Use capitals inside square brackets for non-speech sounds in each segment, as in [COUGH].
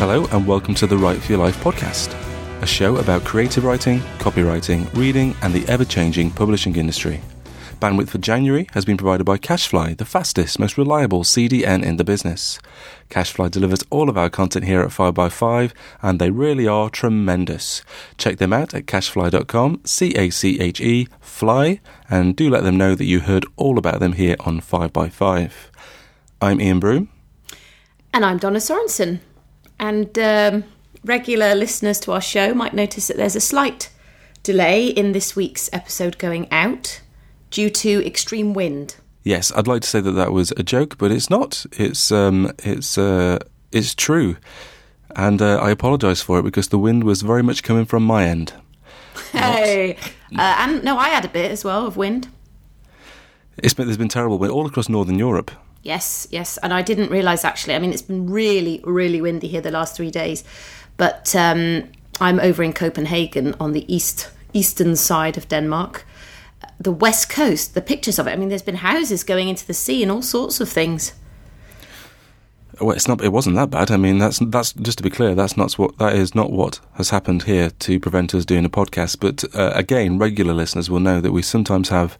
Hello, and welcome to the Write for Your Life podcast, a show about creative writing, copywriting, reading, and the ever changing publishing industry. Bandwidth for January has been provided by CacheFly, the fastest, most reliable CDN in the business. CacheFly delivers all of our content here at 5by5, and they really are tremendous. Check them out at cachefly.com, C A C H E, fly, and do let them know that you heard all about them here on 5by5. I'm Ian Broome. And I'm Donna Sorensen. And um, regular listeners to our show might notice that there's a slight delay in this week's episode going out due to extreme wind. Yes, I'd like to say that that was a joke, but it's not. It's um, it's uh, it's true, and uh, I apologise for it because the wind was very much coming from my end. Hey, uh, and no, I had a bit as well of wind. It's been, there's been terrible wind all across northern Europe. Yes, yes, and I didn't realise actually. I mean, it's been really, really windy here the last three days, but um, I'm over in Copenhagen on the east eastern side of Denmark. The west coast, the pictures of it. I mean, there's been houses going into the sea and all sorts of things. Well, it's not. It wasn't that bad. I mean, that's that's just to be clear. That's not what that is not what has happened here to prevent us doing a podcast. But uh, again, regular listeners will know that we sometimes have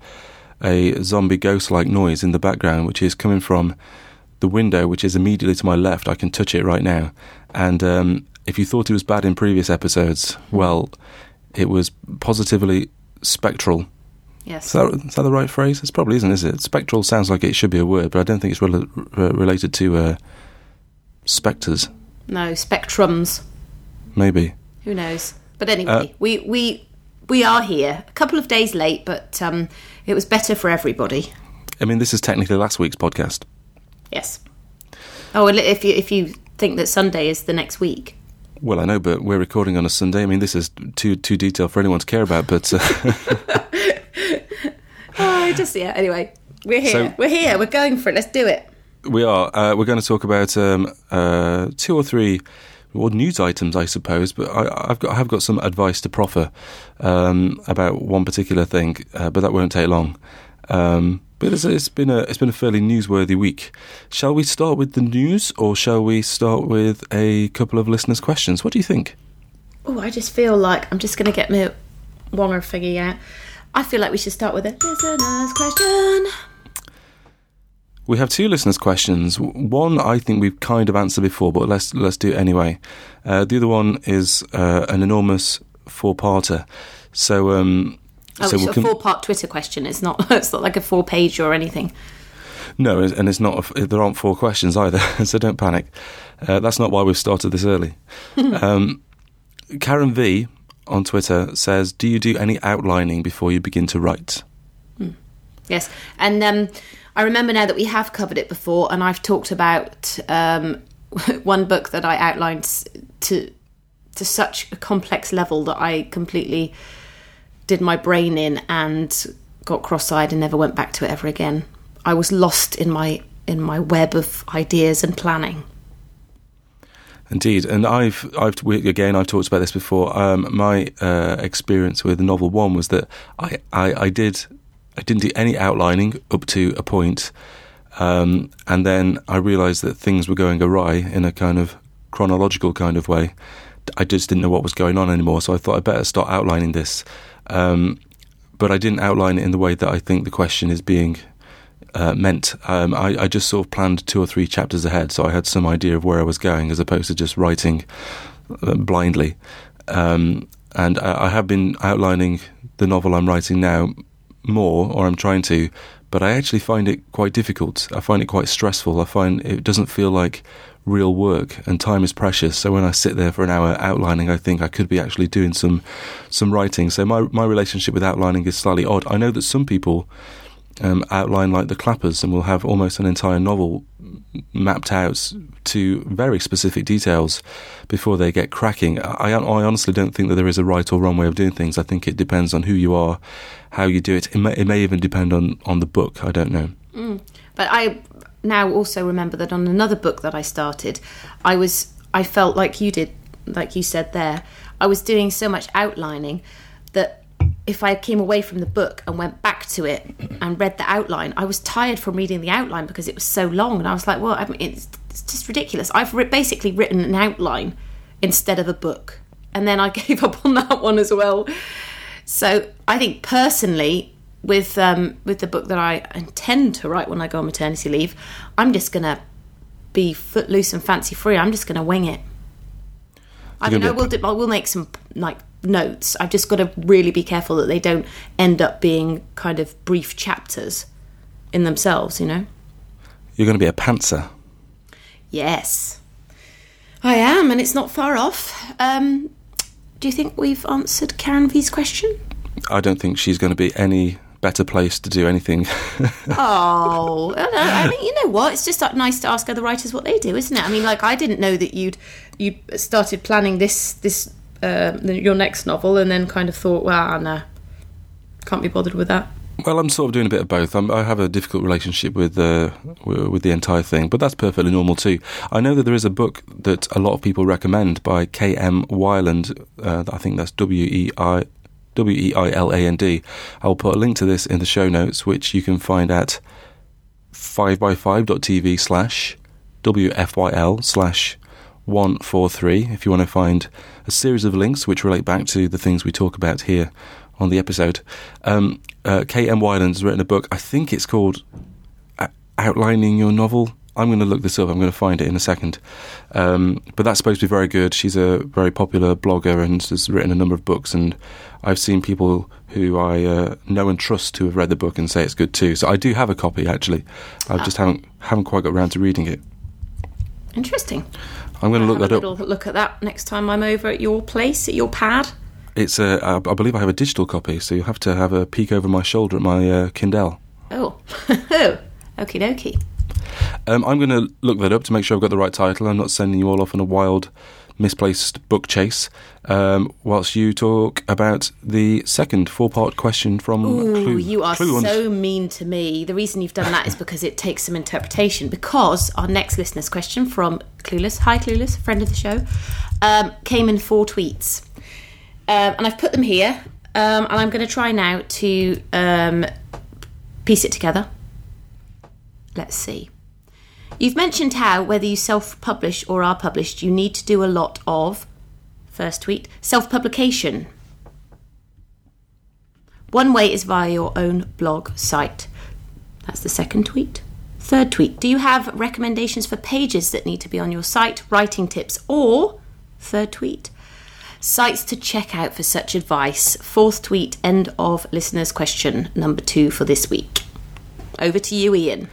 a zombie ghost-like noise in the background, which is coming from the window, which is immediately to my left. I can touch it right now. And um, if you thought it was bad in previous episodes, well, it was positively spectral. Yes. Is that, is that the right phrase? It probably isn't, is it? Spectral sounds like it should be a word, but I don't think it's rel- re- related to uh, spectres. No, spectrums. Maybe. Who knows? But anyway, Uh, we we we are here. A couple of days late, but um, it was better for everybody. I mean, this is technically last week's podcast. Yes. Oh, and if you if you think that Sunday is the next week, Well, I know, but we're recording on a Sunday. I mean, this is too too detailed for anyone to care about. But uh, [LAUGHS] oh, just yeah. Anyway, we're here. So- we're here. We're going for it. Let's do it. we are. Uh, we're going to talk about um, uh, two or three well, news items, I suppose. But I, I've got I have got some advice to proffer um, about one particular thing, uh, but that won't take long. Um, but it's, it's been a it's been a fairly newsworthy week. Shall we start with the news, or shall we start with a couple of listeners' questions? What do you think? Oh, I just feel like I'm just going to get my wonger thingy out. I feel like we should start with a listener's question. We have two listeners' questions. One I think we've kind of answered before, but let's let's do it anyway. Uh, the other one is uh, an enormous four-parter. So, um, Oh, so it's we'll a com- four-part Twitter question. It's not. [LAUGHS] It's not like a four-page or anything. no, and it's not. a There aren't four questions either, [LAUGHS] so don't panic. Uh, that's not why we've started this early. [LAUGHS] um, Karen V on Twitter says, "Do you do any outlining before you begin to write?" Yes, and um, I remember now that we have covered it before, and I've talked about um, [LAUGHS] one book that I outlined to to such a complex level that I completely did my brain in and got cross-eyed and never went back to it ever again. I was lost in my in my web of ideas and planning. Indeed, and I've, I've we, again, I've talked about this before. Um, my uh, experience with novel one was that I, I, I did, I didn't do any outlining up to a point, um, and then I realised that things were going awry in a kind of chronological kind of way. I just didn't know what was going on anymore, so I thought I better start outlining this. Um, but I didn't outline it in the way that I think the question is being uh, meant. Um, I, I just sort of planned two or three chapters ahead, so I had some idea of where I was going, as opposed to just writing uh, blindly. Um, and I, I have been outlining the novel I'm writing now more, or I'm trying to, but I actually find it quite difficult. I find it quite stressful. I find it doesn't feel like real work, and time is precious. So when I sit there for an hour outlining, I think I could be actually doing some some writing. So my my relationship with outlining is slightly odd. I know that some people um, outline like the clappers and we'll have almost an entire novel mapped out to very specific details before they get cracking. I, I honestly don't think that there is a right or wrong way of doing things. I think it depends on who you are, how you do it. It may, it may even depend on, on the book. I don't know. But I now also remember that on another book that I started, I was I felt like you did, like you said there, I was doing so much outlining that if I came away from the book and went back to it and read the outline, I was tired from reading the outline because it was so long, and I was like, well, I mean, it's it's just ridiculous. I've basically written an outline instead of a book, and then I [LAUGHS] gave up on that one as well. So I think personally, with um, with the book that I intend to write when I go on maternity leave, I'm just gonna be footloose and fancy free. I'm just gonna wing it. I mean, I will. Do, I will make some like notes. I've just got to really be careful that they don't end up being kind of brief chapters in themselves. You know. You're going to be a pantser. Yes, I am, and it's not far off. Um, do you think we've answered Karen V's question? I don't think she's going to be any better place to do anything. [LAUGHS] Oh, I. I mean, you know what? It's just uh, nice to ask other writers what they do, isn't it? I mean, like I didn't know that you'd you started planning this this uh, your next novel, and then kind of thought, well, no, can't be bothered with that. well, I'm sort of doing a bit of both. I'm, I have a difficult relationship with uh, with the entire thing, but that's perfectly normal too. I know that there is a book that a lot of people recommend by K.M. Weiland. Uh, I think that's W E I. W E I L A N D. I'll put a link to this in the show notes, which you can find at 5by5.tv slash WFYL slash 143 if you want to find a series of links which relate back to the things we talk about here on the episode. Um, uh, K.M. Weiland's written a book, I think it's called Outlining Your Novel. I'm going to look this up, I'm going to find it in a second. Um, but that's supposed to be very good. She's a very popular blogger and has written a number of books, and I've seen people who I uh, know and trust who have read the book and say it's good too. So I do have a copy actually. I just haven't haven't quite got around to reading it. Interesting. I'm going to I'll look have that a up. little look at that next time I'm over at your place at your pad. It's a. I believe I have a digital copy, so you'll have to have a peek over my shoulder at my uh, Kindle. Oh, [LAUGHS] oh, okie dokie. Um, I'm going to look that up to make sure I've got the right title. I'm not sending you all off on a wild, misplaced book chase. Um, whilst you talk about the second four-part question from Ooh, Clue. you are Clue so mean to me. The reason you've done that is because it takes some interpretation. Because our next listener's question from Clueless, hi Clueless, friend of the show, um, came in four tweets. Um, and I've put them here. Um, and I'm going to try now to um, piece it together. Let's see. You've mentioned how, whether you self publish or are published, you need to do a lot of, first tweet, self publication. One way is via your own blog site. That's the second tweet. Third tweet. Do you have recommendations for pages that need to be on your site, writing tips, or, third tweet, sites to check out for such advice? Fourth tweet, end of listener's question number two for this week. Over to you, Ian.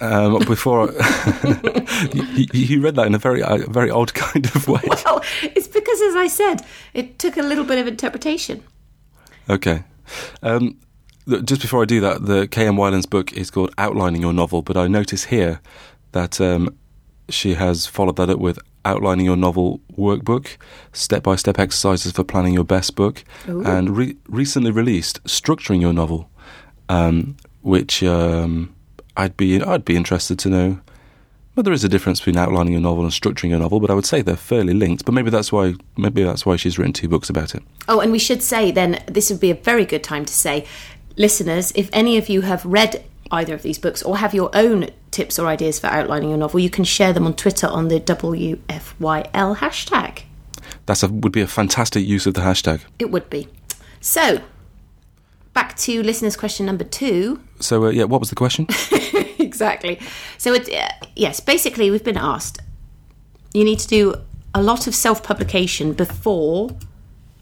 Um, [LAUGHS] before [LAUGHS] you, you read that in a very, uh, very odd [LAUGHS] kind of way. Oh, it's because, as I said, it took a little bit of interpretation. Okay. Um, th- just before I do that, the K.M. Weiland's book is called Outlining Your Novel, but I notice here that um, she has followed that up with Outlining Your Novel Workbook, step by step exercises for planning your best book, Ooh. and re- recently released Structuring Your Novel, um, which um, I'd be I'd be interested to know. Well, there is a difference between outlining a novel and structuring a novel, but I would say they're fairly linked. But maybe that's why maybe that's why she's written two books about it. Oh, and we should say then, this would be a very good time to say, listeners, if any of you have read either of these books or have your own tips or ideas for outlining your novel, you can share them on Twitter on the WFYL hashtag. That would be a fantastic use of the hashtag. It would be. So, back to listeners' question number two. So uh, yeah, what was the question? [LAUGHS] exactly. So, it, uh, yes, basically, we've been asked you need to do a lot of self publication before.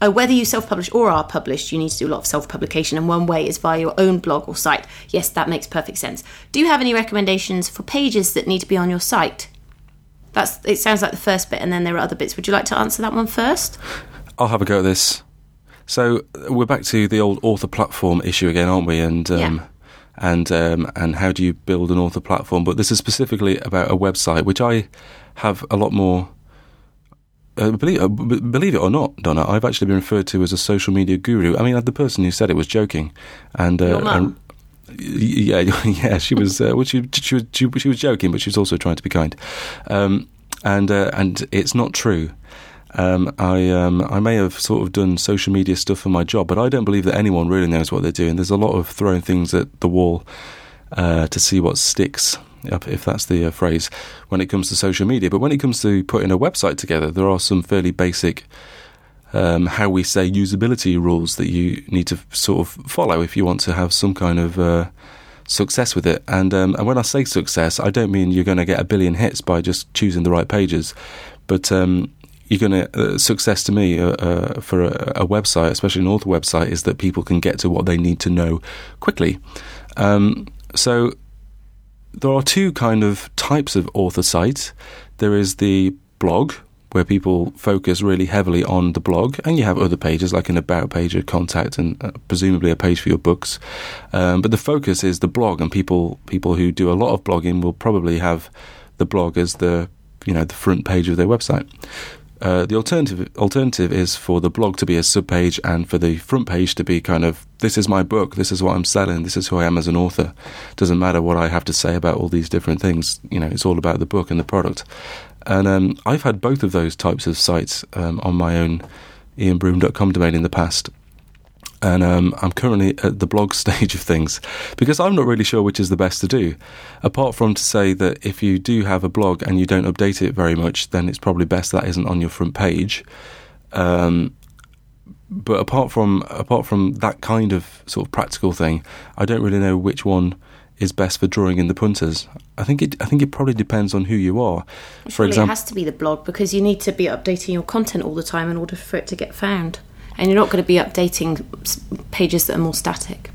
Uh, whether you self publish or are published, you need to do a lot of self publication, and one way is via your own blog or site. Yes, that makes perfect sense. Do you have any recommendations for pages that need to be on your site? That's it. Sounds like the first bit, and then there are other bits. Would you like to answer that one first? I'll have a go at this. So uh, we're back to the old author platform issue again, aren't we? And um, Yeah. and um, and how do you build an author platform? But this is specifically about a website, which I have a lot more. Uh, believe, uh, b- believe it or not, Donna, I've actually been referred to as a social media guru. I mean, the person who said it was joking, and uh, and- yeah, [LAUGHS] yeah, she was. Uh, well, she, she was she, she was joking, but she was also trying to be kind. Um, and uh, and it's not true. Um, I um, I may have sort of done social media stuff for my job, but I don't believe that anyone really knows what they're doing. There's a lot of throwing things at the wall uh, to see what sticks. if that's the uh, phrase, when it comes to social media. But when it comes to putting a website together, there are some fairly basic, um, how we say, usability rules that you need to sort of follow if you want to have some kind of uh, success with it. And um, and when I say success, I don't mean you're going to get a billion hits by just choosing the right pages, but um, you're going to uh, success to me uh, uh, for a, a, website, especially an author website, is that people can get to what they need to know quickly. Um, so there are two kind of types of author sites. There is the blog, where people focus really heavily on the blog, and you have other pages like an about page, a contact, and uh, presumably a page for your books. Um, but the focus is the blog, and people people who do a lot of blogging will probably have the blog as the you know the front page of their website. Uh, the alternative alternative is for the blog to be a subpage and for the front page to be kind of this is my book, this is what I'm selling, this is who I am as an author. Doesn't matter what I have to say about all these different things. You know, it's all about the book and the product. And um, I've had both of those types of sites um, on my own ianbroome.com domain in the past and um, I'm currently at the blog [LAUGHS] stage of things because I'm not really sure which is the best to do. Apart from to say that if you do have a blog and you don't update it very much, then it's probably best that isn't on your front page. Um, but apart from apart from that kind of sort of practical thing, I don't really know which one is best for drawing in the punters. I think it. I think it probably depends on who you are. for example, it has to be the blog because you need to be updating your content all the time in order for it to get found and you're not going to be updating pages that are more static.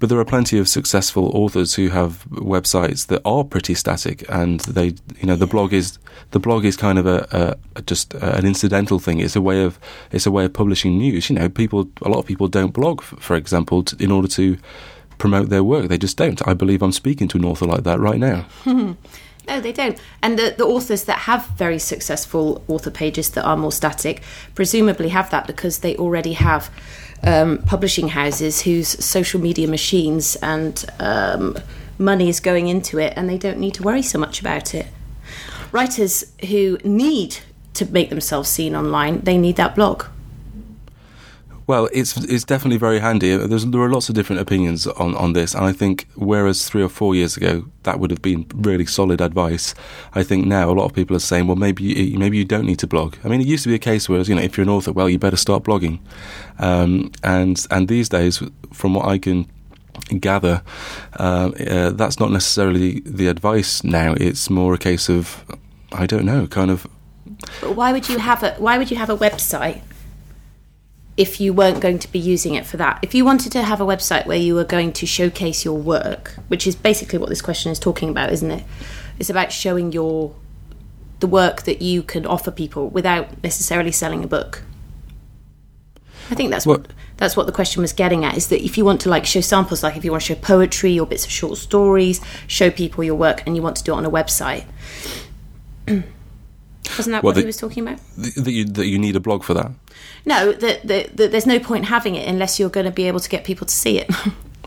But there are plenty of successful authors who have websites that are pretty static, and they, you know, the blog is the blog is kind of a, a just an incidental thing. It's a way of it's a way of publishing news. You know, people a lot of people don't blog, for example, in order to promote their work. They just don't. I believe I'm speaking to an author like that right now. [LAUGHS] No, they don't. And the, the authors that have very successful author pages that are more static presumably have that because they already have um, publishing houses whose social media machines and um, money is going into it and they don't need to worry so much about it. Writers who need to make themselves seen online, they need that blog. Well, it's it's definitely very handy. There's, there are lots of different opinions on, on this, and I think whereas three or four years ago that would have been really solid advice, I think now a lot of people are saying, well, maybe you, maybe you don't need to blog. I mean, it used to be a case where you know if you're an author, well, you better start blogging, um, and and these days, from what I can gather, uh, uh, that's not necessarily the advice now. It's more a case of I don't know, kind of. But why would you have a Why would you have a website if you weren't going to be using it for that. If you wanted to have a website where you were going to showcase your work, which is basically what this question is talking about, isn't it? It's about showing your the work that you can offer people without necessarily selling a book. I think that's what, what that's what the question was getting at is that if you want to like show samples like if you want to show poetry or bits of short stories, show people your work and you want to do it on a website. [CLEARS THROAT] Wasn't that well, what the, he was talking about? That you, that you need a blog for that? No, that, that, that there's no point having it unless you're going to be able to get people to see it.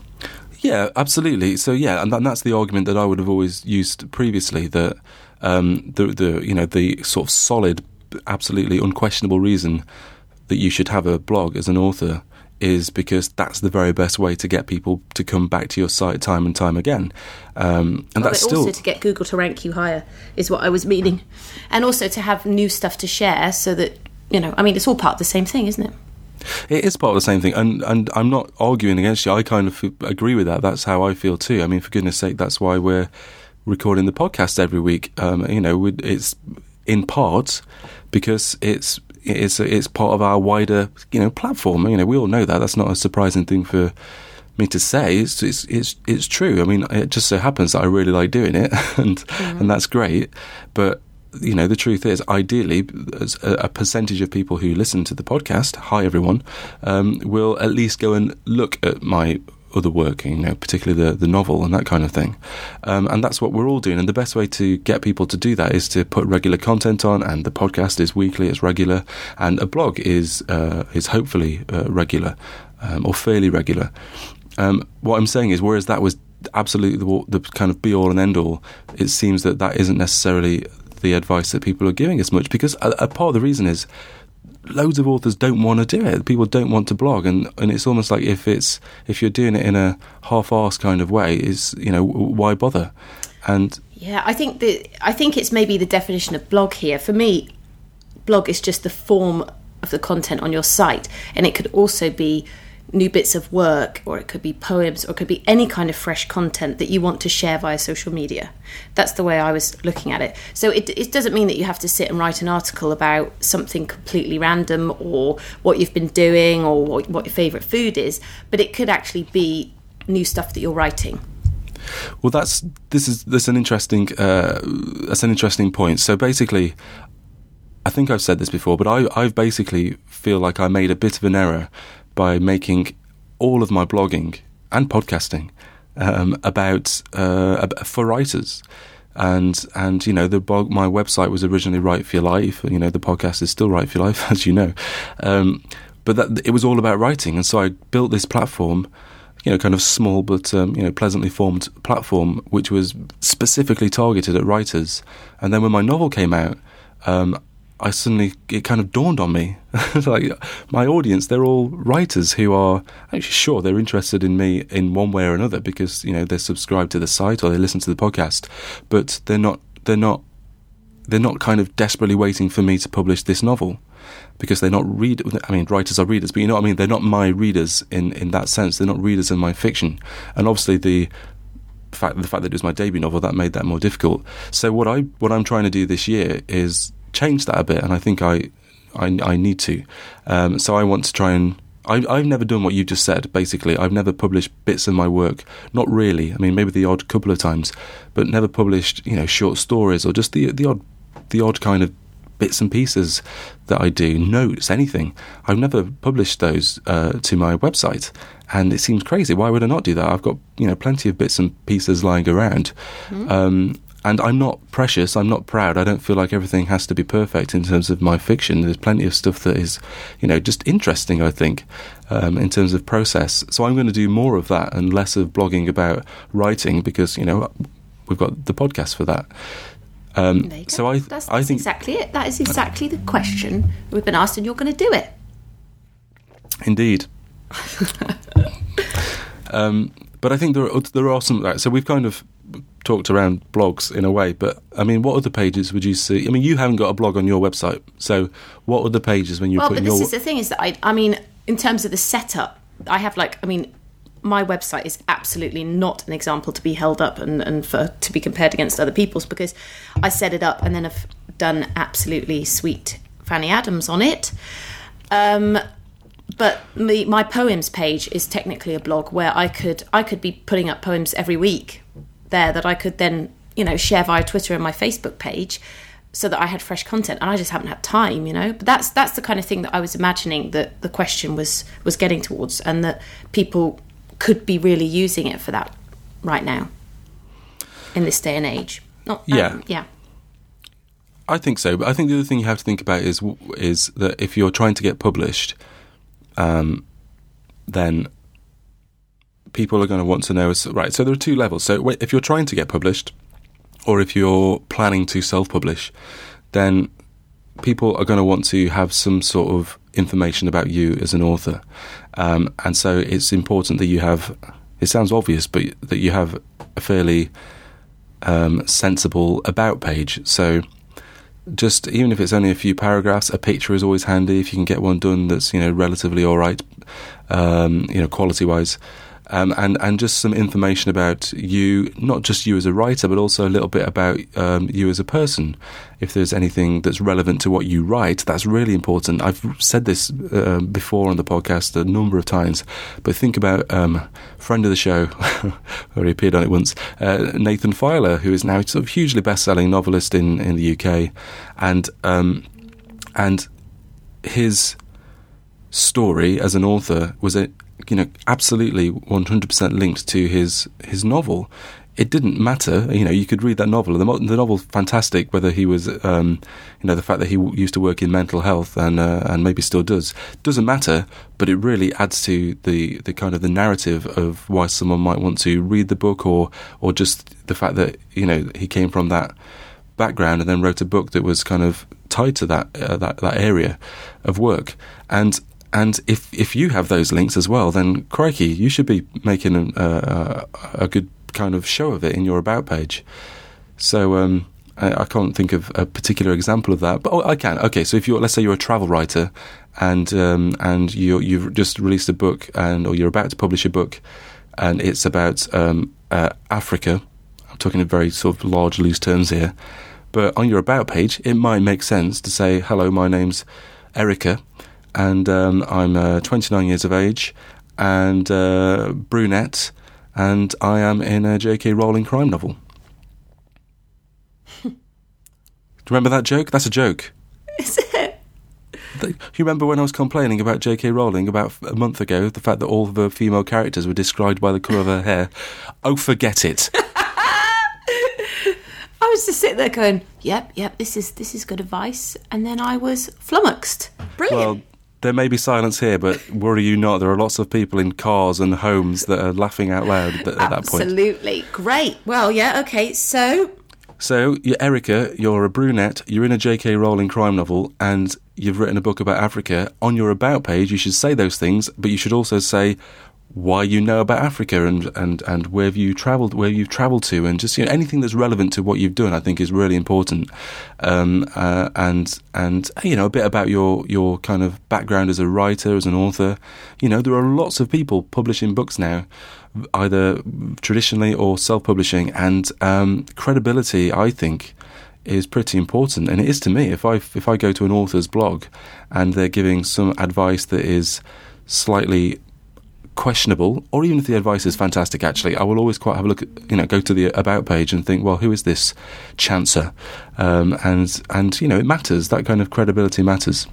[LAUGHS] yeah, absolutely. So yeah, and, that's the argument that I would have always used previously. That um, the the you know the sort of solid, absolutely unquestionable reason that you should have a blog as an author is because that's the very best way to get people to come back to your site time and time again. Um, and well, that's still also to get Google to rank you higher is what I was meaning, and also to have new stuff to share so that you know. I mean, it's all part of the same thing, isn't it? It is part of the same thing, and and I'm not arguing against you. I kind of agree with that. That's how I feel too. I mean, for goodness' sake, that's why we're recording the podcast every week. Um, you know, it's in part because it's it's it's part of our wider you know platform. You know, we all know that. That's not a surprising thing for me to say. It's it's it's, it's true. I mean, it just so happens that I really like doing it, [LAUGHS] and mm. and that's great. But you know, the truth is, ideally, a, a, percentage of people who listen to the podcast, hi everyone, um, will at least go and look at my other work, you know, particularly the, the novel and that kind of thing. Um, and that's what we're all doing. And the best way to get people to do that is to put regular content on. And the podcast is weekly, it's regular, and a blog is uh, is hopefully uh, regular um, or fairly regular. Um, what I'm saying is, whereas that was absolutely the, the kind of be all and end all, it seems that that isn't necessarily the advice that people are giving as much because a, a part of the reason is loads of authors don't want to do it. People don't want to blog, and, and it's almost like if it's if you're doing it in a half-assed kind of way, is you know why bother? And Yeah, I think the I think it's maybe the definition of blog here. For me, blog is just the form of the content on your site, and it could also be new bits of work, or it could be poems, or it could be any kind of fresh content that you want to share via social media. That's the way I was looking at it. So it, it doesn't mean that you have to sit and write an article about something completely random, or what you've been doing, or what, what your favourite food is, but it could actually be new stuff that you're writing. Well, that's this is this an interesting uh, that's an interesting point. So basically, I think I've said this before, but I I basically feel like I made a bit of an error by making all of my blogging and podcasting um, about uh, for writers. And and you know the blog, my website was originally Write for Your Life. You know the podcast is still Write for Your Life, [LAUGHS] as you know. Um, but that, it was all about writing, and so I built this platform you know, kind of small but um, you know pleasantly formed platform, which was specifically targeted at writers. And then when my novel came out, um, I suddenly it kind of dawned on me, [LAUGHS] like my audience, they're all writers who are actually sure they're interested in me in one way or another because you know they're subscribed to the site or they listen to the podcast, but they're not they're not they're not kind of desperately waiting for me to publish this novel because they're not read. I mean, writers are readers, but you know what I mean. They're not my readers in in that sense. They're not readers in my fiction, and obviously the fact the fact that it was my debut novel that made that more difficult. So what I what I'm trying to do this year is change that a bit, and I think I I, I need to. Um, so I want to try and. I, I've never done what you just said. Basically, I've never published bits of my work. Not really. I mean, maybe the odd couple of times, but never published, you know, short stories or just the the odd the odd kind of bits and pieces that I do, notes, anything. I've never published those uh, to my website, and it seems crazy. Why would I not do that? I've got you know plenty of bits and pieces lying around. Mm. Um, and I'm not precious. I'm not proud. I don't feel like everything has to be perfect in terms of my fiction. There's plenty of stuff that is, you know, just interesting. I think um, in terms of process. So I'm going to do more of that and less of blogging about writing because you know we've got the podcast for that. Um, so I, that's, that's I think exactly it. That is exactly the question we've been asked, and you're going to do it. Indeed. [LAUGHS] um, but I think there are, there are some. So we've kind of talked around blogs in a way, but I mean, what other pages would you see? I mean, you haven't got a blog on your website, so what other pages when you're well, putting but this your? is the thing is that I, I mean, in terms of the setup, I have like, I mean, my website is absolutely not an example to be held up and, and for to be compared against other people's because I set it up and then I've done absolutely sweet Fanny Adams on it. Um, but my poems page is technically a blog where I could I could be putting up poems every week there that I could then you know share via Twitter and my Facebook page so that I had fresh content and I just haven't had time you know but that's that's the kind of thing that I was imagining that the question was was getting towards and that people could be really using it for that right now in this day and age. Not, um, yeah, um, yeah. I think so, but I think the other thing you have to think about is is that if you're trying to get published, um, then people are going to want to know. is Right, so there are two levels. So if you're trying to get published, or if you're planning to self-publish, then people are going to want to have some sort of information about you as an author. Um, and so it's important that you have, it sounds obvious, but that you have a fairly um, sensible about page. So just even if it's only a few paragraphs, a picture is always handy if you can get one done that's you know relatively all right, um, you know quality wise um, and and just some information about you, not just you as a writer, but also a little bit about um, you as a person. If there's anything that's relevant to what you write, that's really important. I've said this uh, before on the podcast a number of times, but think about um, friend of the show, [LAUGHS] already appeared on it once, uh, Nathan Filer, who is now sort of hugely best-selling novelist in in the UK, and um, and his story as an author was a you know, absolutely 100% linked to his his novel. It didn't matter, you know. You could read that novel. The, the novel's fantastic. Whether he was, um, you know, the fact that he w- used to work in mental health and uh, and maybe still does doesn't matter. But it really adds to the, the kind of the narrative of why someone might want to read the book, or or just the fact that you know he came from that background and then wrote a book that was kind of tied to that uh, that that area of work. And and if if you have those links as well, then crikey, you should be making a, a, a good kind of show of it in your about page. So um, I, I can't think of a particular example of that, but oh, I can. Okay, so if you're, let's say you're a travel writer, and um, and you you've just released a book, and or you're about to publish a book, and it's about um, uh, Africa. I'm talking in very sort of large, loose terms here. But on your about page, it might make sense to say, "Hello, my name's Erica, and um, I'm uh, 29 years of age, and uh, brunette, and I am in a J.K. Rowling crime novel." [LAUGHS] Do you remember that joke? That's a joke. Is it? You remember when I was complaining about J.K. Rowling about a month ago, the fact that all the female characters were described by the colour of her hair? [LAUGHS] Oh, forget it. [LAUGHS] I was just sitting there going, "Yep, yep, this is this is good advice," and then I was flummoxed. Brilliant. Well, there may be silence here, but worry you not, there are lots of people in cars and homes that are laughing out loud at, at that point. Absolutely great. Well, yeah, okay. So So, you're Erica, you're a brunette, you're in a J.K. Rowling crime novel, and you've written a book about Africa. On your About page, you should say those things, but you should also say why you know about Africa and, and, and where have you travelled, where you've travelled to, and just you know anything that's relevant to what you've done. I think is really important, um, uh, and and you know a bit about your your kind of background as a writer, as an author. You know there are lots of people publishing books now either traditionally or self-publishing, and um, credibility, I think, is pretty important, and it is to me. If I if I go to an author's blog and they're giving some advice that is slightly questionable, or even if the advice is fantastic, actually, I will always quite have a look at, you know, go to the about page and think, well, who is this chancer? Um, and and you know, it matters. That kind of credibility matters.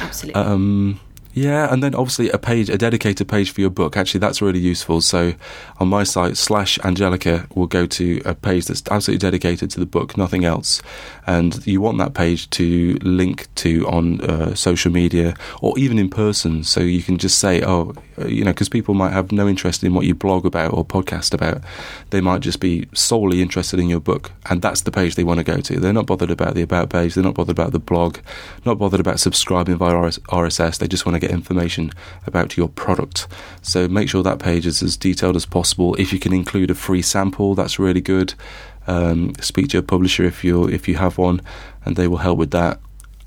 absolutely. Um, yeah, and then obviously a page, a dedicated page for your book. Actually, that's really useful. So, on my site slash Angelica will go to a page that's absolutely dedicated to the book, nothing else. And you want that page to link to on uh, social media or even in person, so you can just say, oh, uh, you know, because people might have no interest in what you blog about or podcast about. They might just be solely interested in your book, and that's the page they want to go to. They're not bothered about the about page. They're not bothered about the blog. Not bothered about subscribing via RSS. They just want to get information about your product. So make sure that page is as detailed as possible. If you can include a free sample, that's really good. Um, speak to your publisher if you if you have one, and they will help with that.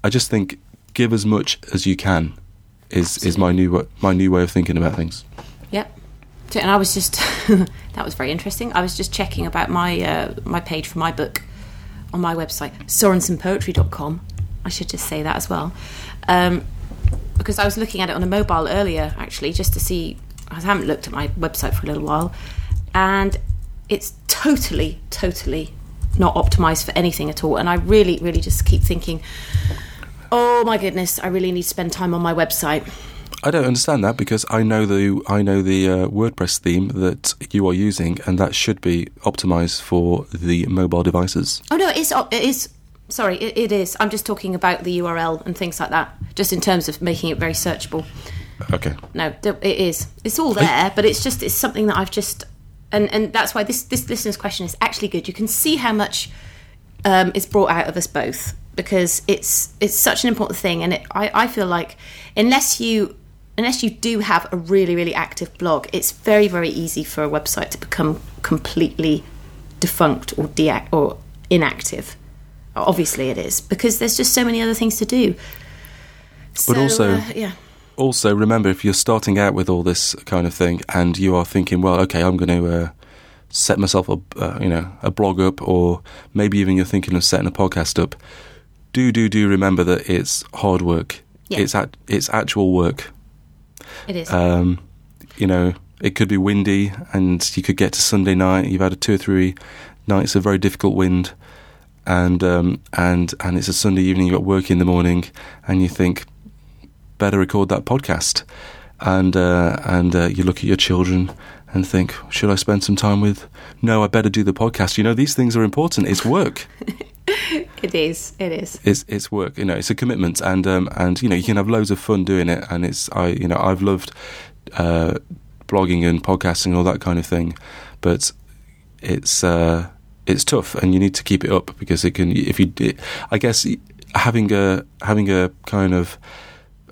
I just think give as much as you can is is my new my new way of thinking about things. Yep. And I was just [LAUGHS] that was very interesting. I was just checking about my uh, my page for my book on my website, sorensenpoetry.com. I should just say that as well. Um, because I was looking at it on a mobile earlier, actually, just to see. I haven't looked at my website for a little while, and it's totally, totally not optimized for anything at all. And I really, really just keep thinking, oh my goodness, I really need to spend time on my website. I don't understand that because I know the I know the uh, WordPress theme that you are using, and that should be optimized for the mobile devices. Oh no, it is. It is. Sorry, it, it is. I'm just talking about the URL and things like that, just in terms of making it very searchable. Okay. No, it is. It's all there, but it's just it's something that I've just and and that's why this this listener's question is actually good. You can see how much um, is brought out of us both because it's it's such an important thing, and it, I I feel like unless you unless you do have a really really active blog, it's very very easy for a website to become completely defunct or de- or inactive. Obviously, it is because there's just so many other things to do. But So, also- uh, yeah. Also, remember if you're starting out with all this kind of thing, and you are thinking, well, okay, I'm going to uh, set myself a uh, you know a blog up, or maybe even you're thinking of setting a podcast up. Do do do remember that it's hard work. Yeah. It's at, it's actual work. It is. Um, you know, it could be windy, and you could get to Sunday night. You've had a two or three nights of very difficult wind, and um, and and it's a Sunday evening. You've got work in the morning, and you think, better record that podcast. And uh, and uh, you look at your children and think, should I spend some time with? No, I better do the podcast. You know, these things are important. It's work. [LAUGHS] it is. It is. it's it's work. You know, it's a commitment, and um, and you know, you can have loads of fun doing it. And it's I, you know, I've loved uh, blogging and podcasting and all that kind of thing, but it's uh, it's tough, and you need to keep it up because it can. If you, it, I guess, having a having a kind of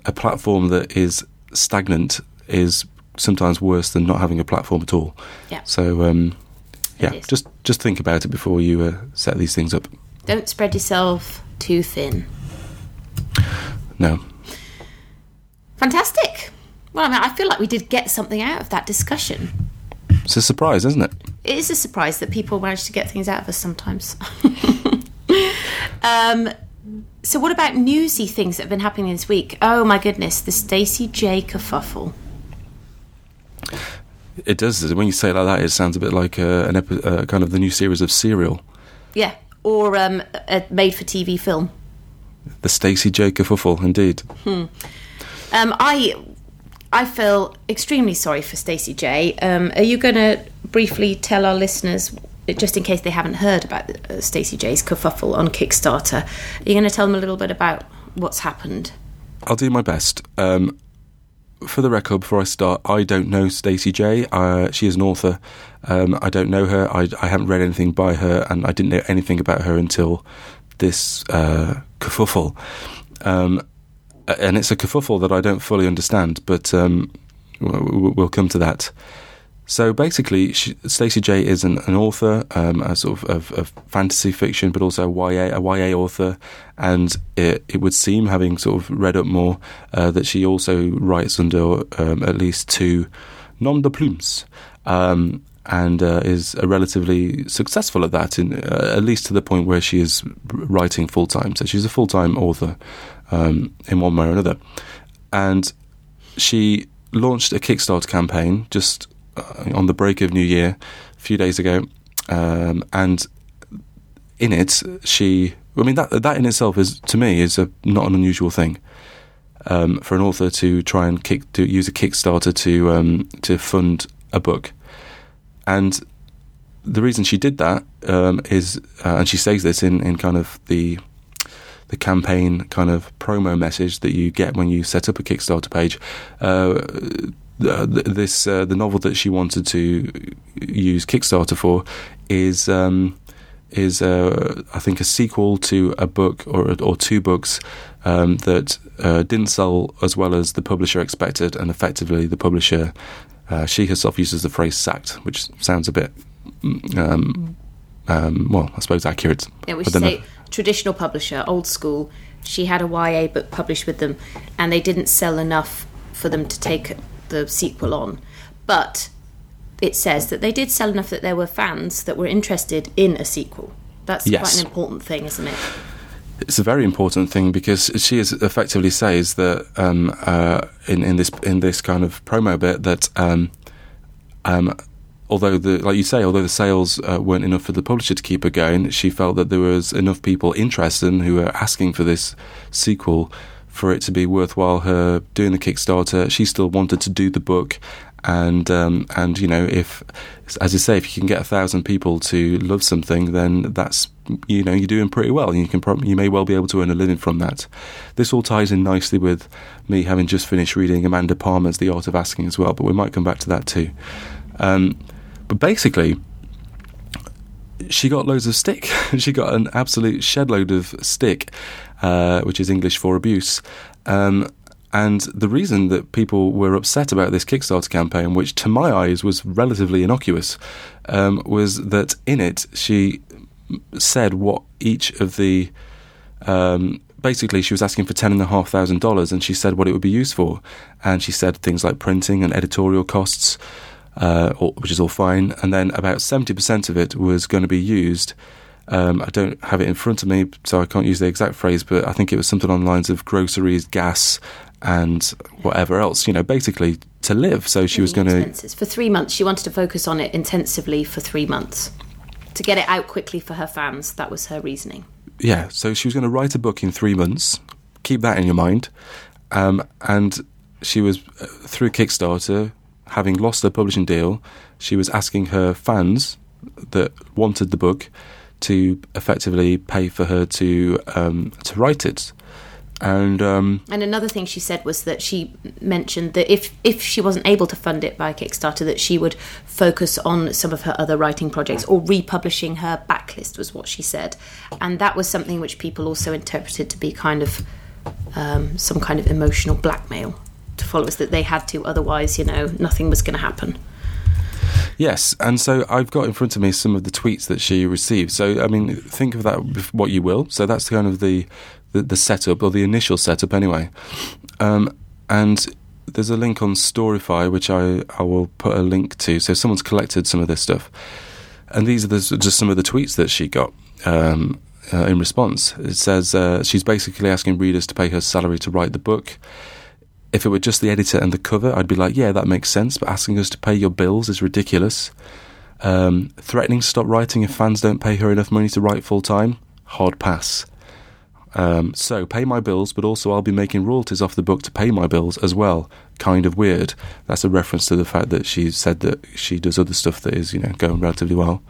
a platform that is stagnant is sometimes worse than not having a platform at all. Yeah. So um, yeah, just just think about it before you uh, set these things up. Don't spread yourself too thin. No, Fantastic. Well, I mean, I feel like we did get something out of that discussion. it's a surprise, isn't it? It is a surprise that people manage to get things out of us sometimes. [LAUGHS] um, so, what about newsy things that have been happening this week? Oh my goodness, the Stacey Jay kerfuffle. It does. When you say it like that, it sounds a bit like uh, an epi- uh, kind of the new series of Serial, Yeah, or um, a made-for-TV film. the Stacey Jay kerfuffle. Indeed, Um, I I feel extremely sorry for Stacey Jay. Um, are you going to briefly tell our listeners, just in case they haven't heard about uh, Stacey Jay's kerfuffle on Kickstarter, are you going to tell them a little bit about what's happened? I'll do my best. Um, for the record, before I start, I don't know Stacey Jay. Uh, she is an author. Um, I don't know her. I, I haven't read anything by her, and I didn't know anything about her until this uh, kerfuffle. Um, and it's a kerfuffle that I don't fully understand, but um, we'll, we'll come to that. So basically, Stacey Jay is an, an author, um, a sort of, of, of fantasy fiction, but also a YA, a YA author. And it, it would seem, having sort of read up more, uh, that she also writes under um, at least two nom de plumes, um, and uh, is uh, relatively successful at that, in, uh, at least to the point where she is writing full time. So she's a full time author um, in one way or another. And she launched a Kickstarter campaign just on the break of New Year a few days ago, um, and in it, she. I mean, that that in itself is to me is a not an unusual thing um, for an author to try and kick to use a Kickstarter to um, to fund a book, and the reason she did that um, is, uh, and she says this in, in kind of the the campaign kind of promo message that you get when you set up a Kickstarter page. Uh, th- this uh, the novel that she wanted to use Kickstarter for is um, is uh, I think a sequel to a book or or two books um, that uh, didn't sell as well as the publisher expected, and effectively the publisher uh, she herself uses the phrase sacked, which sounds a bit. Um, um, well, I suppose accurate. Yeah, we should don't know. traditional publisher, old school. She had a YA book published with them, and they didn't sell enough for them to take the sequel on. But it says that they did sell enough that there were fans that were interested in a sequel. That's Yes. quite an important thing, isn't it? it's a very important thing because she is effectively says that um, uh, in in this in this kind of promo bit that um, um, although the like you say although the sales uh, weren't enough for the publisher to keep her going, she felt that there was enough people interested and who were asking for this sequel for it to be worthwhile her doing the Kickstarter. She still wanted to do the book. And um, and you know if, as you say, if you can get a thousand people to love something, then that's you know you're doing pretty well. You can you may well be able to earn a living from that. This all ties in nicely with me having just finished reading Amanda Palmer's The Art of Asking as well, but we might come back to that too. Um, but basically, she got loads of stick. [LAUGHS] she got an absolute shed load of stick, uh, which is English for abuse. Um, and the reason that people were upset about this Kickstarter campaign, which to my eyes was relatively innocuous, um, was that in it she said what each of the um, basically she was asking for ten and a half thousand dollars, and she said what it would be used for, and she said things like printing and editorial costs, uh, which is all fine, and then about seventy percent of it was going to be used. Um, I don't have it in front of me, so I can't use the exact phrase, but I think it was something on the lines of groceries, gas, and whatever else. You know, basically to live. So she was going to For three months, she wanted to focus on it intensively for three months to get it out quickly for her fans. That was her reasoning. yeah, so she was going to write a book in three months. Keep that in your mind. Um, and she was uh, through Kickstarter, having lost her publishing deal, she was asking her fans that wanted the book to effectively pay for her to um, to write it. And um, And another thing she said was that she mentioned that if if she wasn't able to fund it by Kickstarter, that she would focus on some of her other writing projects or republishing her backlist was what she said, and that was something which people also interpreted to be kind of um, some kind of emotional blackmail to followers that they had to, otherwise, you know, nothing was going to happen. Yes, and so I've got in front of me some of the tweets that she received. So I mean, think of that what you will. So that's kind of the the, the setup or the initial setup, anyway. Um, and there's a link on Storify which I I will put a link to. So someone's collected some of this stuff, and these are the, just some of the tweets that she got. Um, uh, in response, it says uh, she's basically asking readers to pay her salary to write the book if it were just the editor and the cover, I'd be like, yeah, that makes sense. But asking us to pay your bills is ridiculous. Um, threatening to stop writing if fans don't pay her enough money to write full time, hard pass. Um, so pay my bills, but also I'll be making royalties off the book to pay my bills as well. Kind of weird. That's a reference to the fact that she said that she does other stuff that is, you know, going relatively well.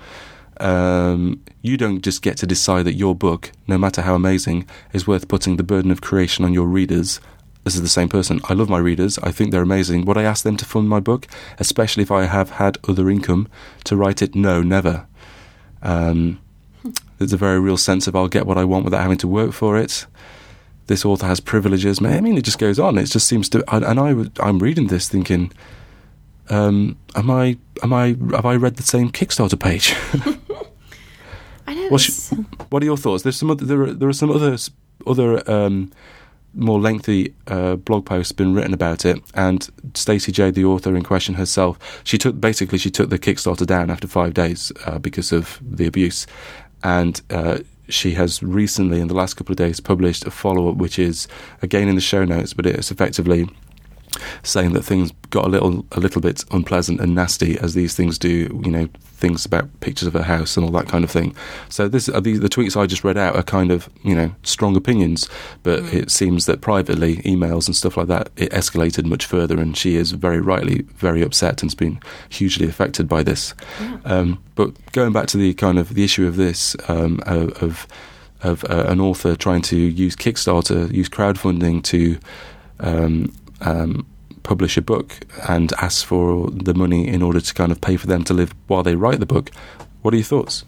Um, you don't just get to decide that your book, no matter how amazing, is worth putting the burden of creation on your readers this is the same person. I love my readers. I think they're amazing. Would I ask them to fund my book, especially if I have had other income to write it? No, never. Um, there's a very real sense of I'll get what I want without having to work for it. This author has privileges. I mean, it just goes on. It just seems to. And I, I'm reading this thinking, um, am I, am I, have I read the same Kickstarter page? [LAUGHS] I know. What's what are your thoughts? There's some other, there are, there are some other other um, more lengthy uh, blog posts been written about it, and Stacey Jay, the author in question herself, she took basically she took the Kickstarter down after five days uh, because of the abuse, and. Uh, she has recently, in the last couple of days, published a follow up, which is again in the show notes, but it's effectively saying that things got a little a little bit unpleasant and nasty as these things do. You know, things about pictures of her house and all that kind of thing. So this are these, the tweets I just read out are kind of you know strong opinions, but it seems that privately emails and stuff like that it escalated much further, and she is very rightly very upset and's been hugely affected by this. Um, but going back to the kind of the issue of this um, of. of of uh, an author trying to use Kickstarter, use crowdfunding to um, um, publish a book and ask for the money in order to kind of pay for them to live while they write the book. What are your thoughts?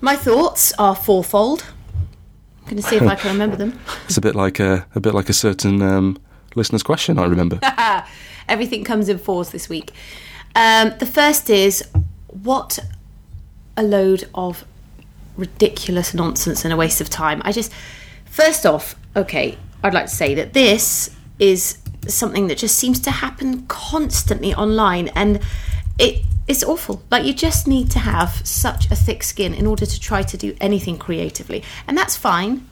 My thoughts are fourfold. I'm going to see if I can remember them. [LAUGHS] It's a bit like a, a bit like a certain um, listener's question. I remember. [LAUGHS] Everything comes in fours this week. Um, the first is what a load of ridiculous nonsense and a waste of time. I just, first off, okay, I'd like to say that this is something that just seems to happen constantly online and it it's awful. Like you just need to have such a thick skin in order to try to do anything creatively. And that's fine.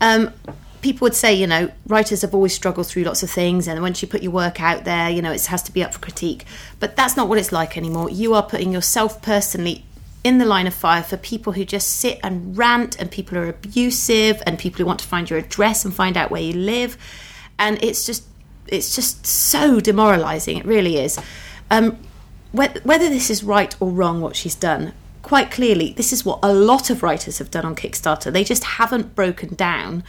Um, people would say, you know, writers have always struggled through lots of things, and once you put your work out there, you know, it has to be up for critique. But that's not what it's like anymore. You are putting yourself personally in the line of fire for people who just sit and rant, and people are abusive, and people who want to find your address and find out where you live, and it's just, it's just so demoralising. It really is. Um, whether this is right or wrong, what she's done, quite clearly, this is what a lot of writers have done on Kickstarter. They just haven't broken down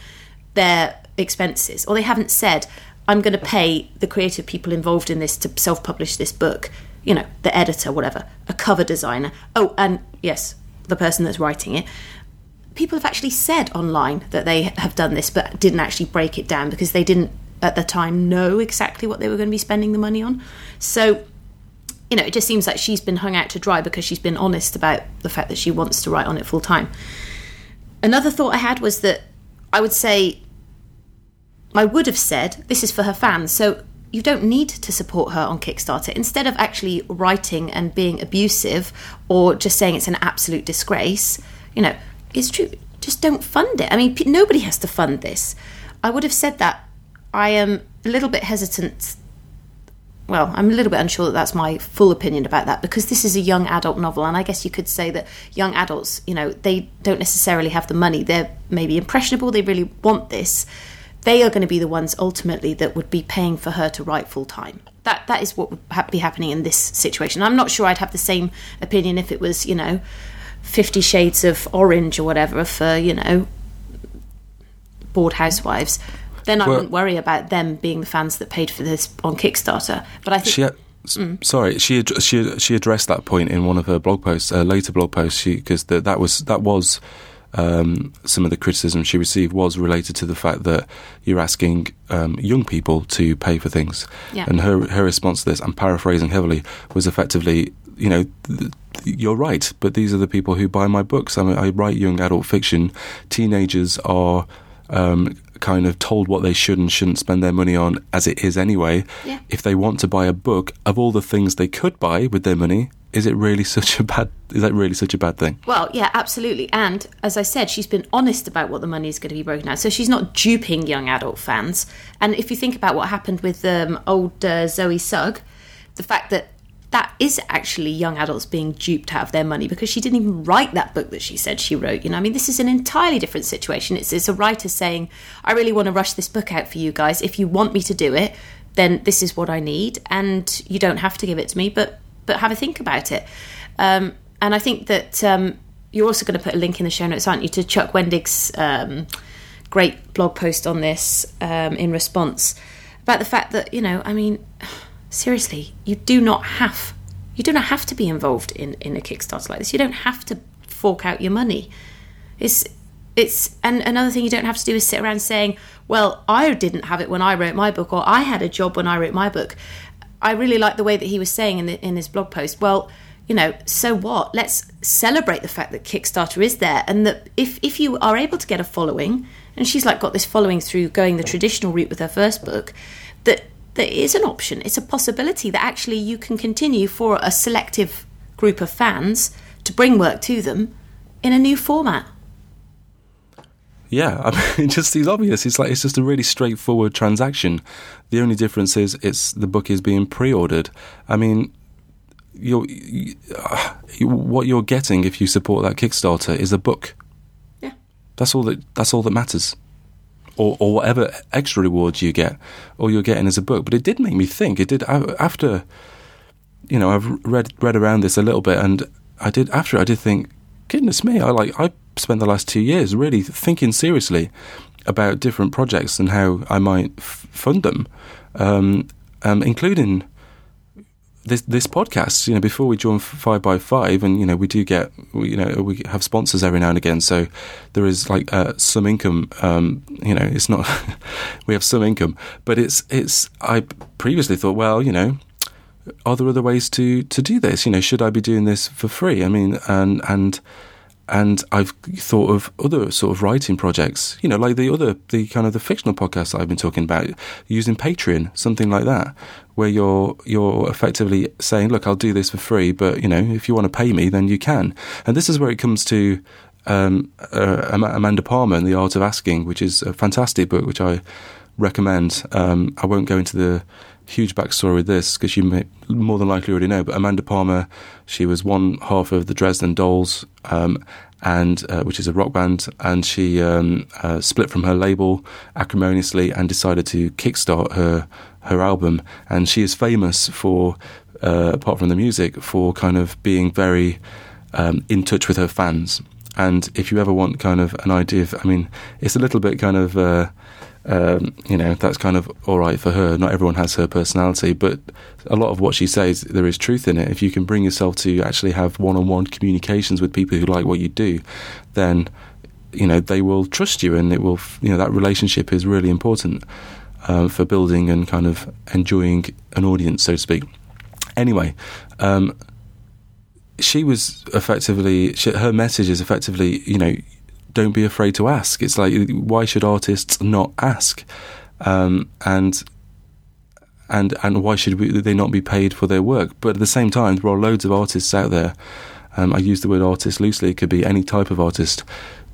their expenses, or they haven't said, I'm going to pay the creative people involved in this to self publish this book, you know, the editor, whatever, a cover designer. Oh, and yes, the person that's writing it. People have actually said online that they have done this, but didn't actually break it down because they didn't at the time know exactly what they were going to be spending the money on. So you know, it just seems like she's been hung out to dry because she's been honest about the fact that she wants to write on it full time. Another thought I had was that I would say, I would have said, this is for her fans, so you don't need to support her on Kickstarter. Instead of actually writing and being abusive or just saying it's an absolute disgrace, you know, it's true, just don't fund it. I mean, nobody has to fund this. I would have said that. I am a little bit hesitant well, I'm a little bit unsure that that's my full opinion about that because this is a young adult novel, and I guess you could say that young adults, you know, they don't necessarily have the money. They're maybe impressionable, they really want this. They are going to be the ones ultimately that would be paying for her to write full time. That that is what would ha- be happening in this situation. I'm not sure I'd have the same opinion if it was, you know, Fifty Shades of Orange or whatever for you know bored housewives. Then I Well- wouldn't worry about them being the fans that paid for this on Kickstarter. But I think She, had- s- sorry, she ad- she she addressed that point in one of her blog posts, uh, later blog posts, because that that was that was um, some of the criticism she received was related to the fact that you're asking um, young people to pay for things, Yeah. and her her response to this, I'm paraphrasing heavily, was effectively you know. Th- you're right, but these are the people who buy my books. I, mean, I write young adult fiction. Teenagers are um, kind of told what they should and shouldn't spend their money on as it is anyway. Yeah. If they want to buy a book of all the things they could buy with their money, is it really [LAUGHS] such a bad is that really such a bad thing? Well, yeah, absolutely. And as I said, she's been honest about what the money is going to be broken out. So she's not duping young adult fans. And if you think about what happened with um, old uh, Zoe Sugg, the fact that that is actually young adults being duped out of their money because she didn't even write that book that she said she wrote. You know, I mean, this is an entirely different situation. It's, it's a writer saying, I really want to rush this book out for you guys. If you want me to do it, then this is what I need. And you don't have to give it to me, but, but have a think about it. Um, and I think that um, you're also going to put a link in the show notes, aren't you, to Chuck Wendig's um, great blog post on this um, in response about the fact that, you know, I mean, seriously, you do not have you do not have to be involved in, in a Kickstarter like this. You don't have to fork out your money. It's it's and another thing you don't have to do is sit around saying, Well, I didn't have it when I wrote my book, or I had a job when I wrote my book. I really like the way that he was saying in the, in his blog post. Well, you know, so what? Let's celebrate the fact that Kickstarter is there, and that if if you are able to get a following, and she's like got this following through going the traditional route with her first book, that there is an option. It's a possibility that actually you can continue for a selective group of fans to bring work to them in a new format. Yeah, [LAUGHS] I mean, it just seems obvious. It's like it's just a really straightforward transaction. The only difference is it's the book is being pre-ordered. I mean, you're, you, uh, what you're getting if you support that Kickstarter is a book. Yeah, that's all that that's all that matters or, or whatever extra rewards you get, all you're getting is a book. But it did make me think. It did after, you know, I've read read around this a little bit, and I did after I did think, goodness me, I like I spent the last two years really thinking seriously about different projects and how I might f- fund them, um, um, including this this podcast, you know, before we join Five by Five, and you know, we do get, you know, we have sponsors every now and again, so there is like uh, some income. Um, you know, it's not [LAUGHS] we have some income, but it's it's. I previously thought, well, you know, are there other ways to to do this? You know, should I be doing this for free? I mean, and and and I've thought of other sort of writing projects, you know, like the other, the kind of the fictional podcasts I've been talking about, using Patreon, something like that, where you're you're effectively saying, look, I'll do this for free, but you know, if you want to pay me, then you can. And this is where it comes to um, uh, Amanda Palmer and the Art of Asking, which is a fantastic book, which I recommend. Um, I won't go into the huge backstory with this because you may more than likely already know. But Amanda Palmer, she was one half of the Dresden Dolls, um, and uh, which is a rock band, and she um, uh, split from her label acrimoniously and decided to kickstart her her album. And she is famous for, uh, apart from the music, for kind of being very um, in touch with her fans. And if you ever want kind of an idea of, I mean, it's a little bit kind of uh, um, you know, that's kind of all right for her. Not everyone has her personality, but a lot of what she says, there is truth in it. If you can bring yourself to actually have one on one communications with people who like what you do, then, you know, they will trust you and it will, you know, that relationship is really important uh, for building and kind of enjoying an audience, so to speak. Anyway, um, she was effectively, she, her message is effectively, you know, don't be afraid to ask. It's like why should artists not ask? Um, and and and why should we, they not be paid for their work? But at the same time, there are loads of artists out there. Um, I use the word artist loosely; it could be any type of artist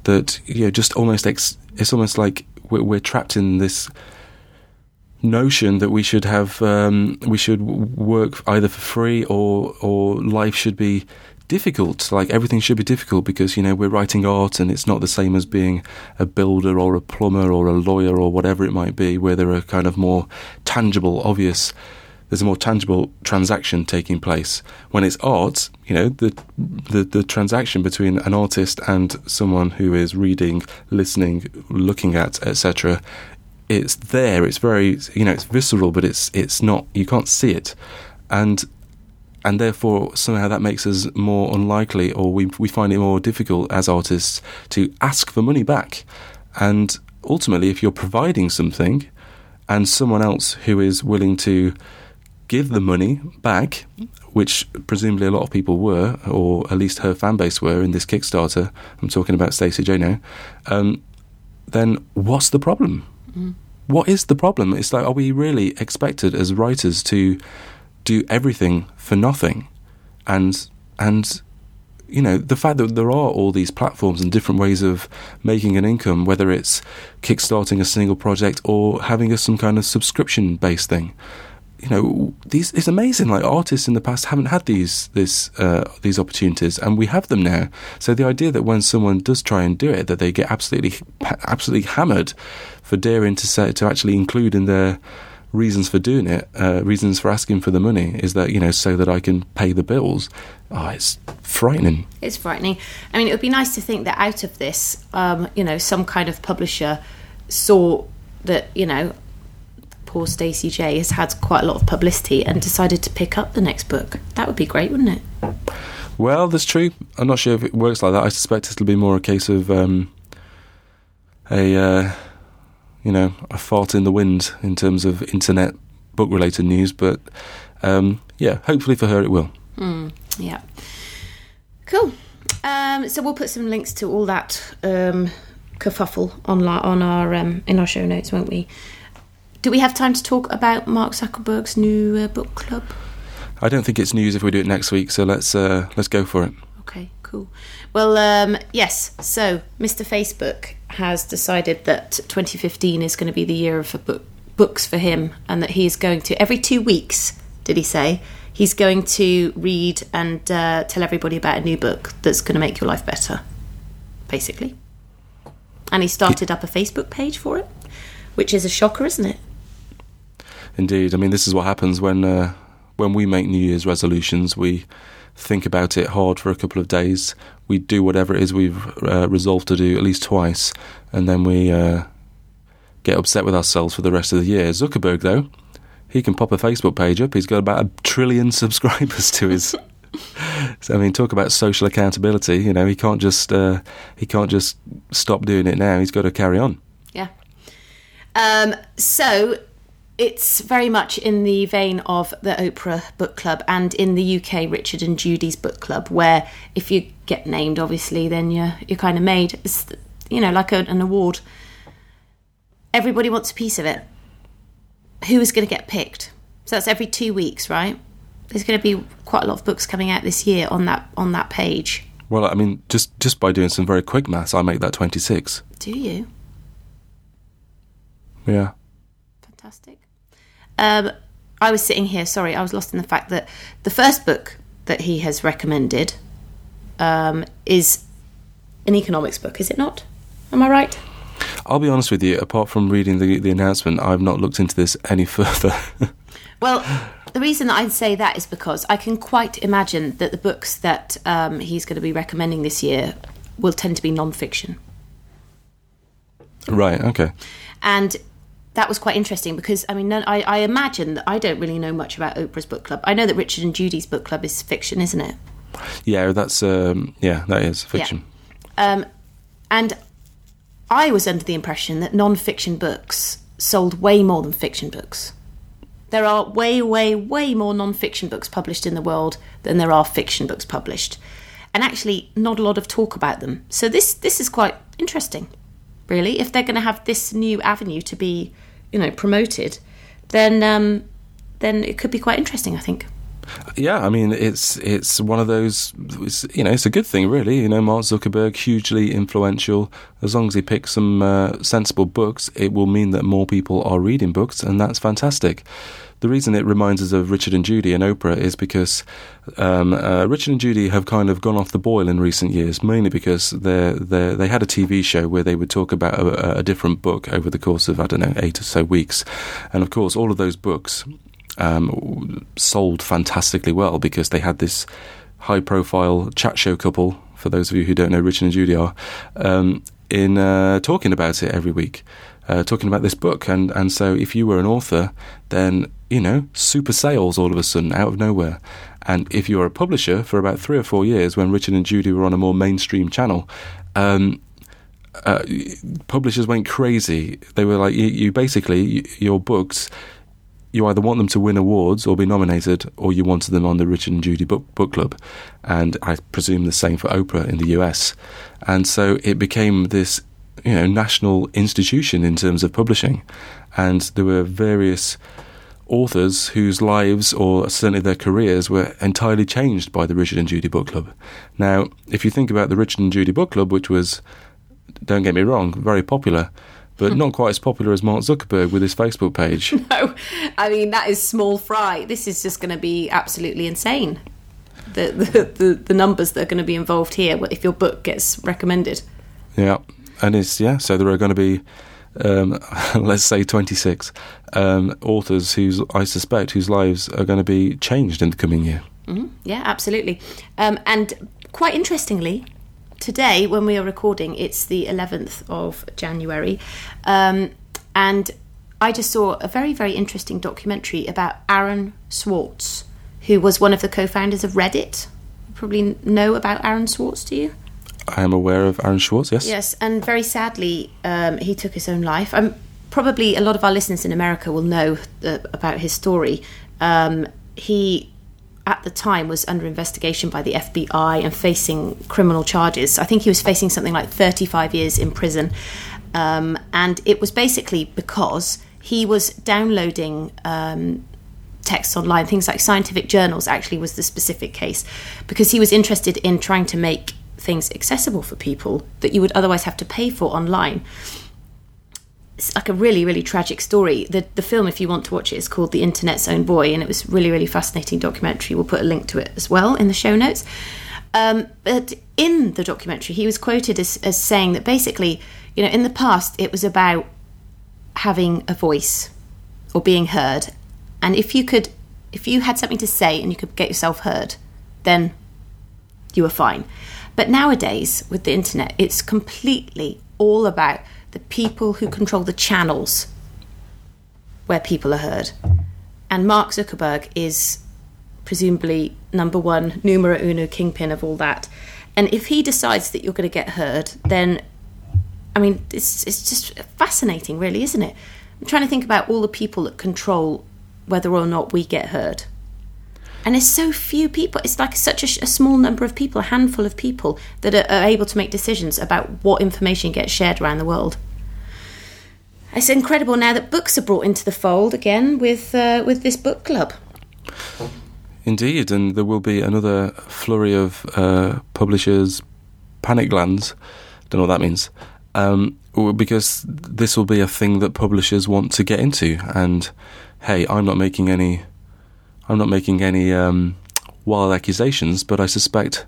that you know, just almost ex- it's almost like we're, we're, trapped in this notion that we should have um, we should work either for free or or life should be difficult. Like everything should be difficult because you know we're writing art, and it's not the same as being a builder or a plumber or a lawyer or whatever it might be, where there are kind of more tangible, obvious. There's a more tangible transaction taking place. When it's art, you know, the the, the transaction between an artist and someone who is reading, listening, looking at, etc. It's there. It's very, you know, it's visceral, but it's it's not. You can't see it, and and therefore somehow that makes us more unlikely, or we we find it more difficult as artists to ask for money back. And ultimately, if you're providing something, and someone else who is willing to give the money back, which presumably a lot of people were, or at least her fan base were in this Kickstarter. I'm talking about Stacey Jay now. Um, then what's the problem? Mm. What is the problem? It's like, are we really expected as writers to do everything for nothing? And and you know, the fact that there are all these platforms and different ways of making an income, whether it's kickstarting a single project or having a, some kind of subscription based thing. You know, these it's amazing. Like artists in the past haven't had these this uh, these opportunities, and we have them now. So the idea that when someone does try and do it, that they get absolutely absolutely hammered for daring to say to actually include in their reasons for doing it, uh, reasons for asking for the money, is that you know so that I can pay the bills. Oh, it's frightening. It's frightening. I mean, it would be nice to think that out of this, um, you know, some kind of publisher saw that you know poor Stacey Jay has had quite a lot of publicity and decided to pick up the next book. That would be great, wouldn't it? Well, that's true. I'm not sure if it works like that. I suspect it'll be more a case of um, a. Uh, you know, a fart in the wind in terms of internet book related news. But um, yeah, hopefully for her it will. Mm, yeah. Cool. Um, so we'll put some links to all that um, kerfuffle on, on our um, in our show notes, won't we? Do we have time to talk about Mark Zuckerberg's new uh, book club? I don't think it's news if we do it next week, so let's uh, let's go for it. Okay, cool. Well, um, yes. So, Mr. Facebook has decided that 2015 is going to be the year of book, books for him, and that he's going to every two weeks. Did he say he's going to read and uh, tell everybody about a new book that's going to make your life better, basically? And he started up a Facebook page for it, which is a shocker, isn't it? Indeed. I mean, this is what happens when uh, when we make New Year's resolutions. We think about it hard for a couple of days. We do whatever it is we've uh, resolved to do at least twice, and then we uh, get upset with ourselves for the rest of the year. Zuckerberg, though, he can pop a Facebook page up. He's got about a trillion [LAUGHS] subscribers to his. so, [LAUGHS] I mean, talk about social accountability. You know, he can't just uh, he can't just stop doing it now. He's got to carry on. Yeah. Um, so it's very much in the vein of the Oprah Book Club and in the UK Richard and Judy's Book Club, where if you get named, obviously, then you're you're kind of made. It's you know like a, an award. Everybody wants a piece of it. Who is going to get picked? So that's every two weeks, right? There's going to be quite a lot of books coming out this year on that on that page. Well, I mean, just just by doing some very quick maths, I make that twenty six. Do you? Yeah. Fantastic. Um, I was sitting here, sorry, I was lost in the fact that the first book that he has recommended um, is an economics book, is it not? Am I right? I'll be honest with you, apart from reading the, the announcement, I've not looked into this any [LAUGHS] further. well, the reason that I say that is because I can quite imagine that the books that um, he's going to be recommending this year will tend to be non fiction. Right, okay. And that was quite interesting because I mean, I, I imagine that I don't really know much about Oprah's book club. I know that Richard and Judy's book club is fiction, isn't it? Yeah, that's um, yeah, that is fiction. Yeah. Um, and I was under the impression that non-fiction books sold way more than fiction books. There are way, way, way more non-fiction books published in the world than there are fiction books published, and actually, not a lot of talk about them. So this this is quite interesting really. If they're going to have this new avenue to be, you know, promoted, then um, then it could be quite interesting. I think. Yeah, I mean, it's it's one of those. you know, it's a good thing, really. You know, Mark Zuckerberg, hugely influential. As long as he picks some uh, sensible books, it will mean that more people are reading books, and that's fantastic. The reason it reminds us of Richard and Judy and Oprah is because um, uh, Richard and Judy have kind of gone off the boil in recent years, mainly because they they had a TV show where they would talk about a, a, different book over the course of I don't know eight or so weeks, and of course all of those books um, sold fantastically well because they had this high profile chat show couple. For those of you who don't know, Richard and Judy are um, in uh, talking about it every week uh, talking about this book. And, and so if you were an author, then, you know, super sales all of a sudden out of nowhere. And if you were a publisher for about three or four years when Richard and Judy were on a more mainstream channel, um, uh, publishers went crazy. They were like, you, you basically, you, your books, you either want them to win awards or be nominated, or you wanted them on the Richard and Judy Book, Book Club. And I presume the same for Oprah in the US. And so it became this, you know, national institution in terms of publishing. And there were various authors whose lives, or certainly their careers, were entirely changed by the Richard and Judy Book Club. Now, if you think about the Richard and Judy Book Club, which was, don't get me wrong, very popular, but hmm. not quite as popular as Mark Zuckerberg with his Facebook page. [LAUGHS] No, I mean that is small fry. This is just going to be absolutely insane. The, the the the numbers that are going to be involved here if your book gets recommended. Yeah, and it's yeah. So there are going to be, um, [LAUGHS] let's say, twenty six um, authors whose I suspect whose lives are going to be changed in the coming year. Mm-hmm. Yeah, absolutely. Um, and quite interestingly, today when we are recording, it's the eleventh of January, um, and I just saw a very very interesting documentary about Aaron Swartz, who was one of the co-founders of Reddit. You probably know about Aaron Swartz, do you? I am aware of Aaron Swartz. Yes. Yes, and very sadly, um, he took his own life. Um, probably a lot of our listeners in America will know about his story. Um, he, at the time, was under investigation by the FBI and facing criminal charges. I think he was facing something like 35 years in prison. Um, and it was basically because he was downloading um, texts online, things like scientific journals, actually, was the specific case, because he was interested in trying to make things accessible for people that you would otherwise have to pay for online. It's like a really, really tragic story. The the film, if you want to watch it, is called The Internet's Own Boy, and it was really, really fascinating documentary. We'll put a link to it as well in the show notes. Um, but in the documentary, he was quoted as, as saying that basically, you know, in the past, it was about having a voice or being heard, and if you could, if you had something to say and you could get yourself heard, then you were fine. But nowadays, with the internet, it's completely all about the people who control the channels where people are heard. And Mark Zuckerberg is presumably number one, numero uno kingpin of all that. And if he decides that you're going to get heard, then, I mean, it's, it's just fascinating, really, isn't it? I'm trying to think about all the people that control whether or not we get heard. And there's so few people. It's like such a, a small number of people, a handful of people that are, are, able to make decisions about what information gets shared around the world. It's incredible now that books are brought into the fold again with uh, with this book club. Indeed, and there will be another flurry of uh, publishers, panic glands. Don't know what that means. Um, because this will be a thing that publishers want to get into, and hey, I'm not making any I'm not making any um, wild accusations, but I suspect.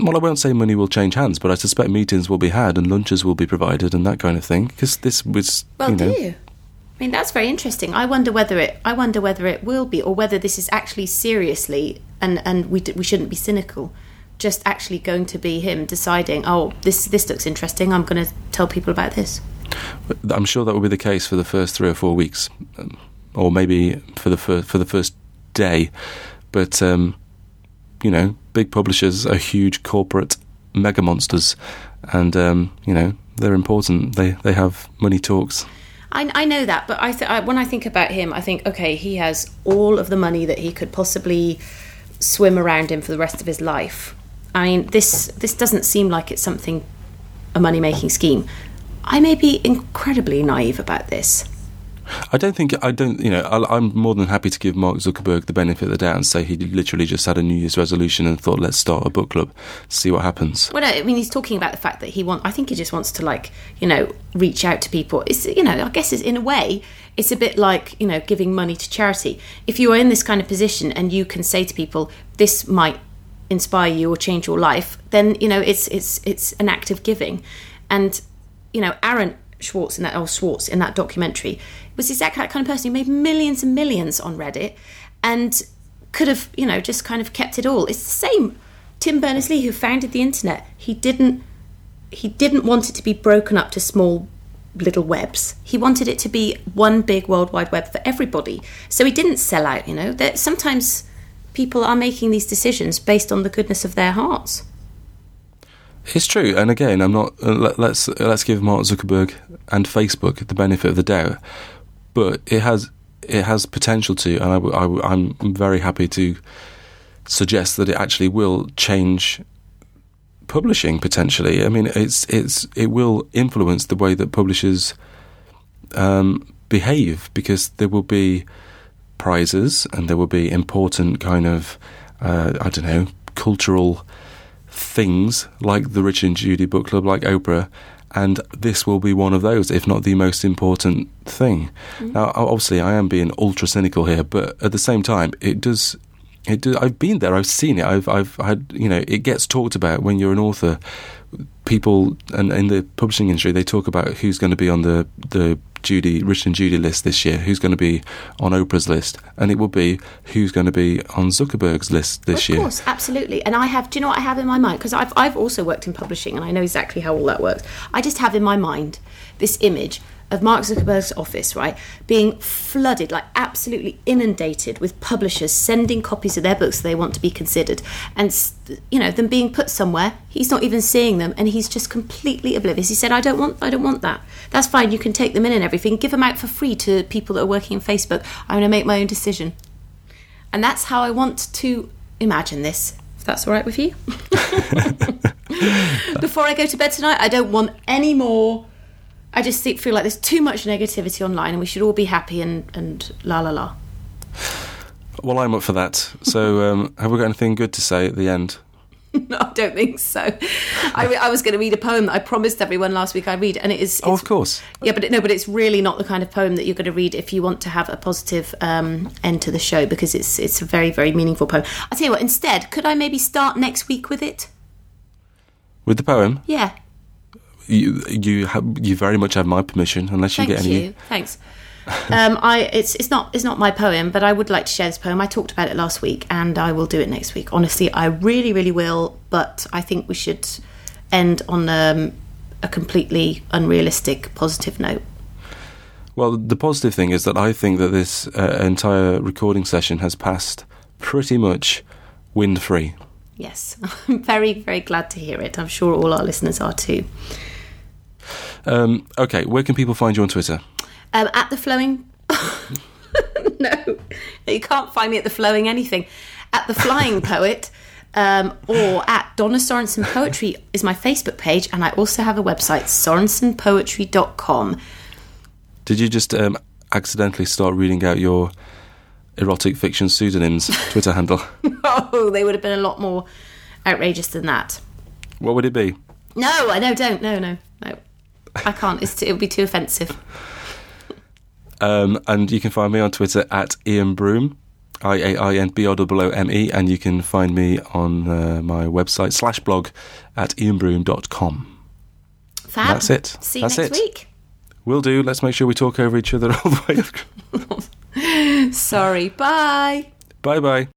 Well, I won't say money will change hands, but I suspect meetings will be had and lunches will be provided and that kind of thing. Because this was, well, you know, do you? I mean, that's very interesting. I wonder whether it. I wonder whether it will be, or whether this is actually seriously, and and we d- we shouldn't be cynical. Just actually going to be him deciding, oh, this this looks interesting. I'm going to tell people about this. I'm sure that will be the case for the first three or four weeks. Um, or maybe for the fir- for the first day. But um, you know, big publishers are huge corporate mega monsters, and um, you know they're important. They they have money talks. I, I know that, but I, th- I when I think about him, I think okay, he has all of the money that he could possibly swim around in for the rest of his life. I mean, this this doesn't seem like it's something a money making scheme. I may be incredibly naive about this. I don't think I don't. You know, I, am more than happy to give Mark Zuckerberg the benefit of the doubt and say he literally just had a New Year's resolution and thought, let's start a book club, see what happens. Well, no, I mean, he's talking about the fact that he want. I think he just wants to like, you know, reach out to people. It's you know, I guess it's in a way, it's a bit like you know, giving money to charity. If you are in this kind of position and you can say to people, this might inspire you or change your life, then you know, it's it's it's an act of giving, and you know, Aaron Schwartz in that oh Schwartz in that documentary was exactly that kind of person who made millions and millions on Reddit and could have you know just kind of kept it all. It's the same. Tim Berners Lee, who founded the internet, he didn't he didn't want it to be broken up to small little webs. He wanted it to be one big worldwide web for everybody. So he didn't sell out. You know that sometimes people are making these decisions based on the goodness of their hearts. It's true, and again, I'm not. Uh, let, let's let's give Mark Zuckerberg and Facebook the benefit of the doubt, but it has it has potential to, and I'm very happy to suggest that it actually will change publishing potentially. I mean, it's it's it will influence the way that publishers um, behave because there will be prizes and there will be important kind of uh, I don't know cultural things like the Rich and Judy Book Club, like Oprah, and this will be one of those, if not the most important thing. Mm-hmm. Now, obviously, I am being ultra cynical here, but at the same time, it does. It does, I've been there. I've seen it. I've, I've had, you know, it gets talked about when you're an author. People and in the publishing industry, they talk about who's going to be on the the Judy, Rich and Judy list this year, who's going to be on Oprah's list, and it will be who's going to be on Zuckerberg's list this year. Of course, absolutely. And I have, do you know what I have in my mind? Because I've, I've also worked in publishing and I know exactly how all that works. I just have in my mind this image of Mark Zuckerberg's office, right, being flooded, like absolutely inundated with publishers sending copies of their books they want to be considered, and you know them being put somewhere. He's not even seeing them, and he's just completely oblivious. He said, "I don't want, I don't want that. That's fine. You can take them in and everything. Give them out for free to people that are working in Facebook. I'm going to make my own decision." And that's how I want to imagine this. If that's all right with you. [LAUGHS] [LAUGHS] Before I go to bed tonight, I don't want any more I just feel like there's too much negativity online, and we should all be happy and and la la la. Well, I'm up for that. So, [LAUGHS] um, have we got anything good to say at the end? [LAUGHS] no, I don't think so. I, I was going to read a poem that I promised everyone last week I'd read, and it is. Oh, of course. Yeah, but it, no, but it's really not the kind of poem that you're going to read if you want to have a positive um, end to the show because it's it's a very very meaningful poem. I'll tell you what. Instead, could I maybe start next week with it? With the poem? Yeah you you have, you very much have my permission, unless you Thank get any. You. Thanks. um, I it's it's not it's not my poem, but I would like to share this poem. I talked about it last week, and I will do it next week. Honestly, I really really will. But I think we should end on um, a completely unrealistic positive note. Well, the positive thing is that I think that this uh, entire recording session has passed pretty much wind free. Yes, [LAUGHS] I'm very, very glad to hear it. I'm sure all our listeners are too. Um, okay, where can people find you on Twitter? Um, at the flowing. [LAUGHS] no, you can't find me at the flowing anything. At the flying [LAUGHS] poet. Um, or at Donna Sorensen Poetry is my Facebook page, and I also have a website, sorensenpoetry.com. Did you just um, accidentally start reading out your erotic fiction pseudonyms Twitter handle? [LAUGHS] oh, they would have been a lot more outrageous than that. What would it be? No, I no, don't, no, no, no. I can't. It's too, it would be too offensive. Um, and you can find me on Twitter at Ian Broome, I A I N B O O O M E, and you can find me on uh, my website slash blog at ianbroome.com. Fab. That's it. See you That's next it. week. Will do. Let's make sure we talk over each other [LAUGHS] all the way. [LAUGHS] Sorry. Bye. bye bye.